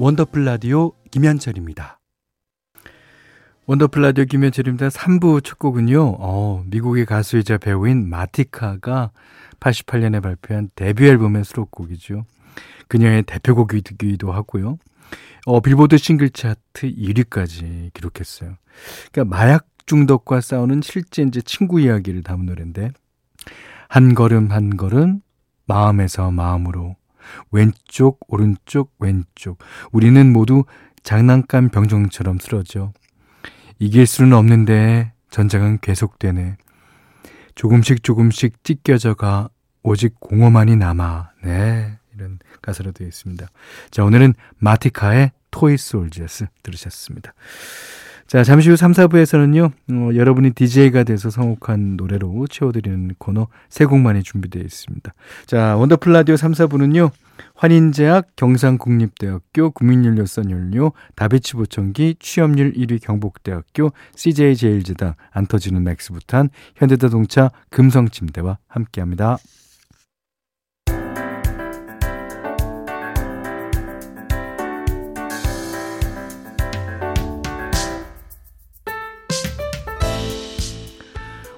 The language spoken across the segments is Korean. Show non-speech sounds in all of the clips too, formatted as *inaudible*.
원더풀 라디오 김현철입니다. 원더풀 라디오 김현철입니다. 3부 첫 곡은요, 어, 미국의 가수이자 배우인 마티카가 88년에 발표한 데뷔 앨범의 수록곡이죠. 그녀의 대표곡이기도 하고요. 어, 빌보드 싱글 차트 1위까지 기록했어요. 그러니까 마약 중독과 싸우는 실제 이제 친구 이야기를 담은 노래인데, 한 걸음 한 걸음 마음에서 마음으로 왼쪽 오른쪽 왼쪽. 우리는 모두 장난감 병정처럼 쓰러져. 이길 수는 없는데 전쟁은 계속되네. 조금씩 조금씩 찢겨져가 오직 공허만이 남아. 네 이런 가사로 되어 있습니다. 자 오늘은 마티카의 토이 솔저스 들으셨습니다 자, 잠시 후 3, 4부에서는요, 어, 여러분이 DJ가 돼서 성혹한 노래로 채워드리는 코너 세 곡만이 준비되어 있습니다. 자, 원더풀 라디오 3, 4부는요, 환인제약, 경상국립대학교, 국민연료선연료, 다비치 보청기, 취업률 1위 경북대학교, CJ제일제당, 안 터지는 맥스부탄, 현대자동차, 금성침대와 함께합니다.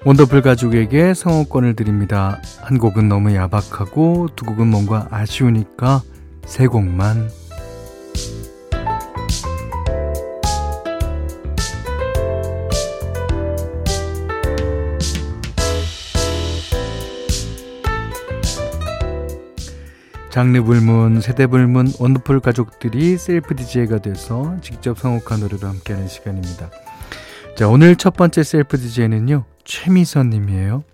원더풀 가족에게 선곡권을 드립니다. 한 곡은 너무 야박하고 두 곡은 뭔가 아쉬우니까 세 곡만 장르 불문, 세대 불문, 원더풀 가족들이 셀프 DJ가 돼서 직접 선곡한 노래로 함께하는 시간입니다. 자, 오늘 첫 번째 셀프 DJ는요. 최미선 님이에요.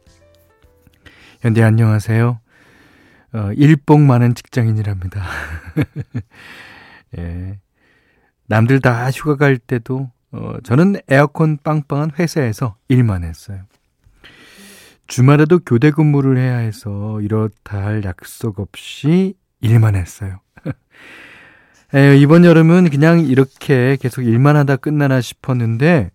현대 안녕하세요. 어, 일복 많은 직장인이랍니다. *laughs* 예. 남들 다 휴가 갈 때도 어, 저는 에어컨 빵빵한 회사에서 일만 했어요. 주말에도 교대 근무를 해야 해서 이렇다 할 약속 없이 일만 했어요. 에, *laughs* 이번 여름은 그냥 이렇게 계속 일만 하다 끝나나 싶었는데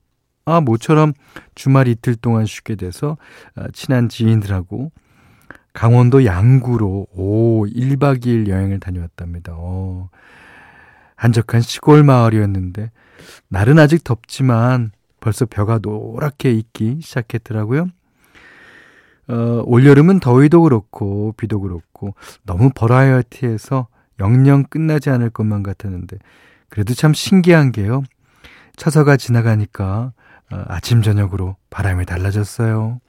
아, 모처럼 주말 이틀 동안 쉬게 돼서 아, 친한 지인들하고 강원도 양구로 오 1박 2일 여행을 다녀왔답니다. 어, 한적한 시골 마을이었는데 날은 아직 덥지만 벌써 벼가 노랗게 익기 시작했더라고요. 어, 올여름은 더위도 그렇고 비도 그렇고 너무 버라이어티해서 영영 끝나지 않을 것만 같았는데 그래도 참 신기한 게요. 처서가 지나가니까 어, 아침 저녁으로 바람이 달라졌어요.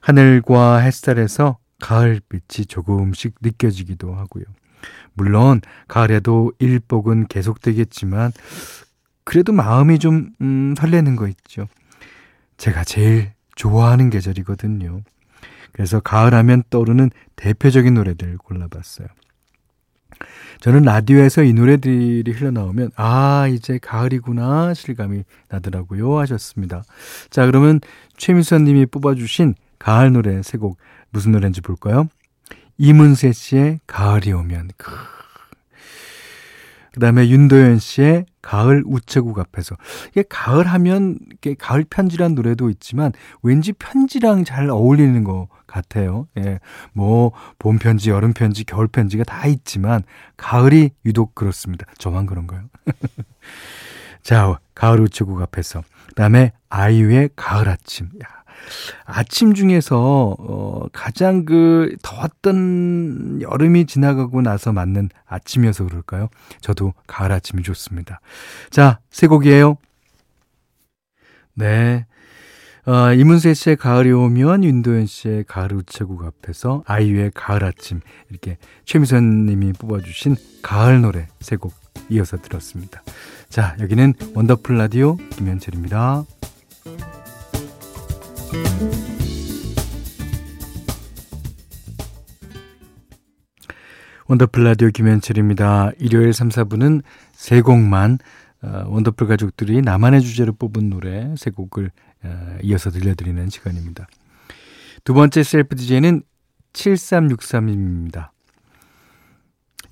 하늘과 햇살에서 가을빛이 조금씩 느껴지기도 하고요. 물론 가을에도 일복은 계속되겠지만 그래도 마음이 좀 음, 설레는 거 있죠. 제가 제일 좋아하는 계절이거든요. 그래서 가을 하면 떠오르는 대표적인 노래들 골라봤어요. 저는 라디오에서 이 노래들이 흘러나오면 아 이제 가을이구나 실감이 나더라고요 하셨습니다. 자 그러면 최미선 님이 뽑아주신 가을 노래 세 곡 무슨 노래인지 볼까요? 이문세 씨의 가을이 오면 그 그 다음에 윤도현 씨의 가을 우체국 앞에서 이게 가을 하면 이게 가을 편지란 노래도 있지만 왠지 편지랑 잘 어울리는 것 같아요. 예. 뭐 봄 편지, 여름 편지, 겨울 편지가 다 있지만 가을이 유독 그렇습니다. 저만 그런가요? *laughs* 자, 가을 우체국 앞에서 그 다음에 아이유의 가을 아침. 야, 아침 중에서 어 가장 그 더웠던 여름이 지나가고 나서 맞는 아침이어서 그럴까요? 저도 가을 아침이 좋습니다. 자, 세 곡이에요. 네. 어, 이문세 씨의 가을이 오면 윤도현 씨의 가을 우체국 앞에서 아이유의 가을 아침 이렇게 최미선 님이 뽑아주신 가을 노래 세 곡 이어서 들었습니다. 자, 여기는 원더풀 라디오 김현철입니다. 원더풀 라디오 김현철입니다. 일요일 3, 4부는 세 곡만 어, 원더풀 가족들이 나만의 주제로 뽑은 노래 세 곡을 어, 이어서 들려드리는 시간입니다. 두 번째 셀프 DJ는 7363입니다.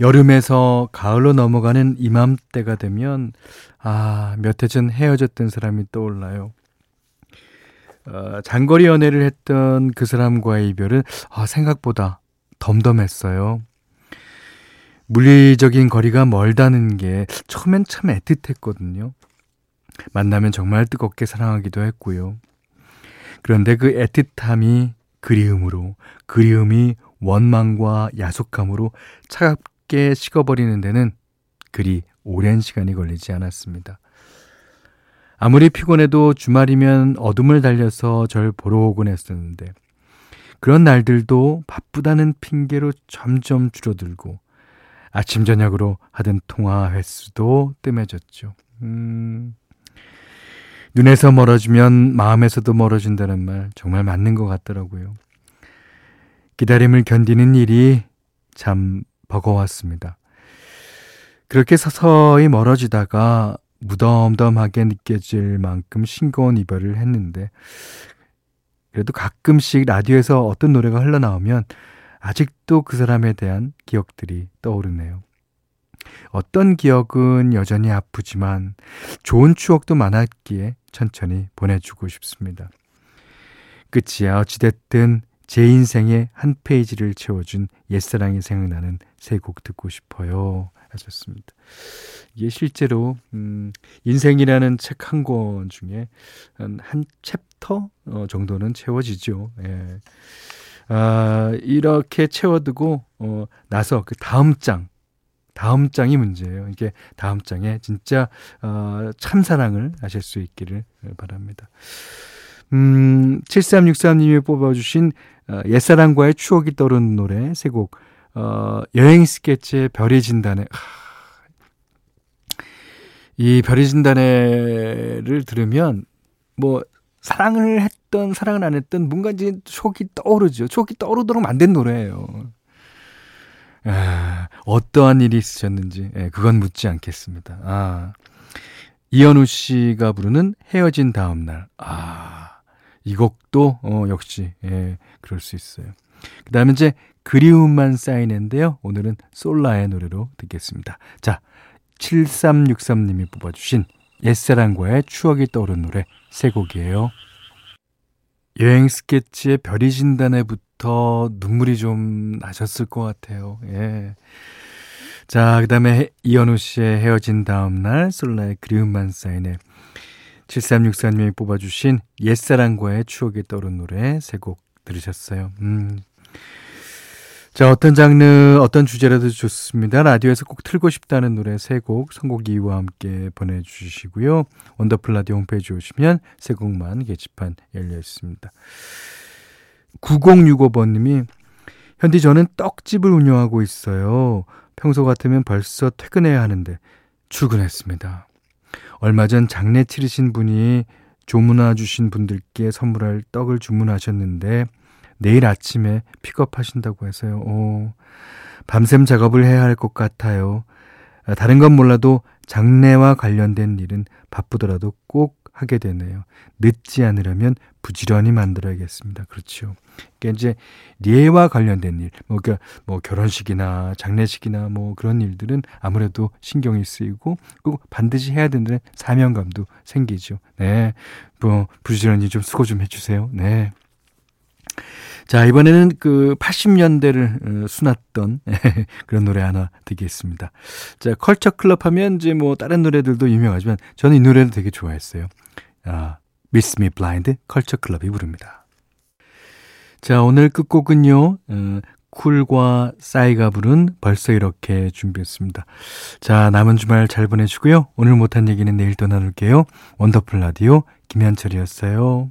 여름에서 가을로 넘어가는 이맘때가 되면 아, 몇 해 전 헤어졌던 사람이 떠올라요. 어, 장거리 연애를 했던 그 사람과의 이별은 아, 생각보다 덤덤했어요. 물리적인 거리가 멀다는 게 처음엔 참 애틋했거든요. 만나면 정말 뜨겁게 사랑하기도 했고요. 그런데 그 애틋함이 그리움으로, 그리움이 원망과 야속함으로 차갑게 식어버리는 데는 그리 오랜 시간이 걸리지 않았습니다. 아무리 피곤해도 주말이면 어둠을 달려서 절 보러 오곤 했었는데 그런 날들도 바쁘다는 핑계로 점점 줄어들고 아침 저녁으로 하던 통화 횟수도 뜸해졌죠. 음, 눈에서 멀어지면 마음에서도 멀어진다는 말 정말 맞는 것 같더라고요. 기다림을 견디는 일이 참 버거웠습니다. 그렇게 서서히 멀어지다가 무덤덤하게 느껴질 만큼 싱거운 이별을 했는데 그래도 가끔씩 라디오에서 어떤 노래가 흘러나오면 아직도 그 사람에 대한 기억들이 떠오르네요. 어떤 기억은 여전히 아프지만 좋은 추억도 많았기에 천천히 보내주고 싶습니다. 끝이야 어찌됐든 제 인생의 한 페이지를 채워준 옛사랑이 생각나는 세 곡 듣고 싶어요. 하셨습니다. 이게 실제로 음, 인생이라는 책 한 권 중에 한, 한 챕터 어, 정도는 채워지죠. 예. 아, 이렇게 채워두고 어, 나서 그 다음 장 다음 장이 문제예요. 이게 다음 장에 진짜 어, 참 사랑을 하실 수 있기를 바랍니다. 음, 7363님이 뽑아주신 어, 옛사랑과의 추억이 떠오르는 노래 세 곡. 어, 여행 스케치의 별이 진단에 이 별이 진단에를 들으면 뭐 사랑을 했던 사랑을 안 했던 뭔가 이제 추억이 떠오르죠. 추억이 떠오르도록 만든 노래예요. 아, 어떠한 일이 있으셨는지 예, 그건 묻지 않겠습니다. 아, 이현우 씨가 부르는 헤어진 다음 날. 아, 이 곡도 어, 역시 예, 그럴 수 있어요. 그다음에 이제 그리움만 쌓이는데요. 오늘은 솔라의 노래로 듣겠습니다. 자, 7363님이 뽑아주신 옛사랑과의 추억이 떠오른 노래 세 곡이에요. 여행 스케치의 별이 진단에부터 눈물이 좀 나셨을 것 같아요. 예. 자, 그 다음에 이현우 씨의 헤어진 다음날 솔라의 그리움만 쌓이네. 7364님이 뽑아주신 옛사랑과의 추억이 떠오른 노래 세 곡 들으셨어요. 음. 자, 어떤 장르, 어떤 주제라도 좋습니다. 라디오에서 꼭 틀고 싶다는 노래 세 곡 선곡 이유와 함께 보내주시고요. 원더풀 라디오 홈페이지 오시면 세 곡만 게시판 열려 있습니다. 9065번님이 현디 저는 떡집을 운영하고 있어요. 평소 같으면 벌써 퇴근해야 하는데 출근했습니다. 얼마 전 장례 치르신 분이 조문화 주신 분들께 선물할 떡을 주문하셨는데 내일 아침에 픽업하신다고 해서요. 오, 밤샘 작업을 해야 할 것 같아요. 아, 다른 건 몰라도 장례와 관련된 일은 바쁘더라도 꼭 하게 되네요. 늦지 않으려면 부지런히 만들어야겠습니다. 그렇죠. 그러니까 이제 예와 관련된 일, 뭐, 그러니까 뭐 결혼식이나 장례식이나 뭐 그런 일들은 아무래도 신경이 쓰이고 꼭 반드시 해야 된다는 사명감도 생기죠. 네. 뭐 부지런히 좀 수고 좀 해주세요. 네. 자, 이번에는 그 80년대를 어, 수났던 *laughs* 그런 노래 하나 듣겠습니다. 자, 컬처 클럽 하면 이제 뭐 다른 노래들도 유명하지만 저는 이 노래를 되게 좋아했어요. 아, Miss Me Blind 컬처 클럽이 부릅니다. 자, 오늘 끝곡은요. 어, 쿨과 싸이가 부른 벌써 이렇게 준비했습니다. 자, 남은 주말 잘 보내시고요. 오늘 못한 얘기는 내일 또 나눌게요. 원더풀 라디오 김현철이었어요.